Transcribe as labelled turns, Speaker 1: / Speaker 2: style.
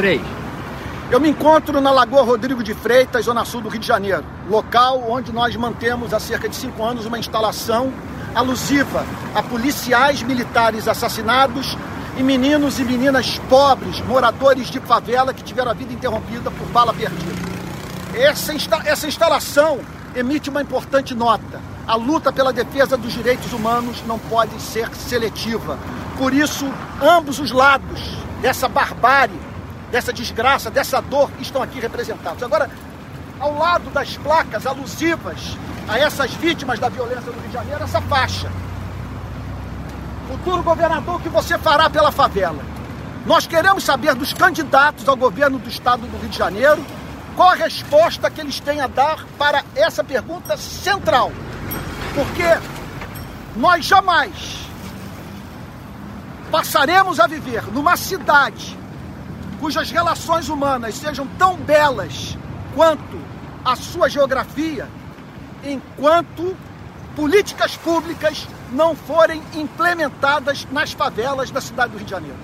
Speaker 1: três.
Speaker 2: Eu me encontro na Lagoa Rodrigo de Freitas, zona sul do Rio de Janeiro, local onde nós mantemos há cerca de cinco anos uma instalação alusiva a policiais militares assassinados e meninos e meninas pobres, moradores de favela que tiveram a vida interrompida por bala perdida. Essa, insta essa instalação emite uma importante nota. A luta pela defesa dos direitos humanos não pode ser seletiva. Por isso, ambos os lados dessa barbárie dessa desgraça, dessa dor estão aqui representados. Agora, ao lado das placas alusivas a essas vítimas da violência no Rio de Janeiro, essa faixa. Futuro governador, o que você fará pela favela? Nós queremos saber dos candidatos ao governo do estado do Rio de Janeiro qual a resposta que eles têm a dar para essa pergunta central. Porque nós jamais passaremos a viver numa cidade cujas relações humanas sejam tão belas quanto a sua geografia, enquanto políticas públicas não forem implementadas nas favelas da cidade do Rio de Janeiro.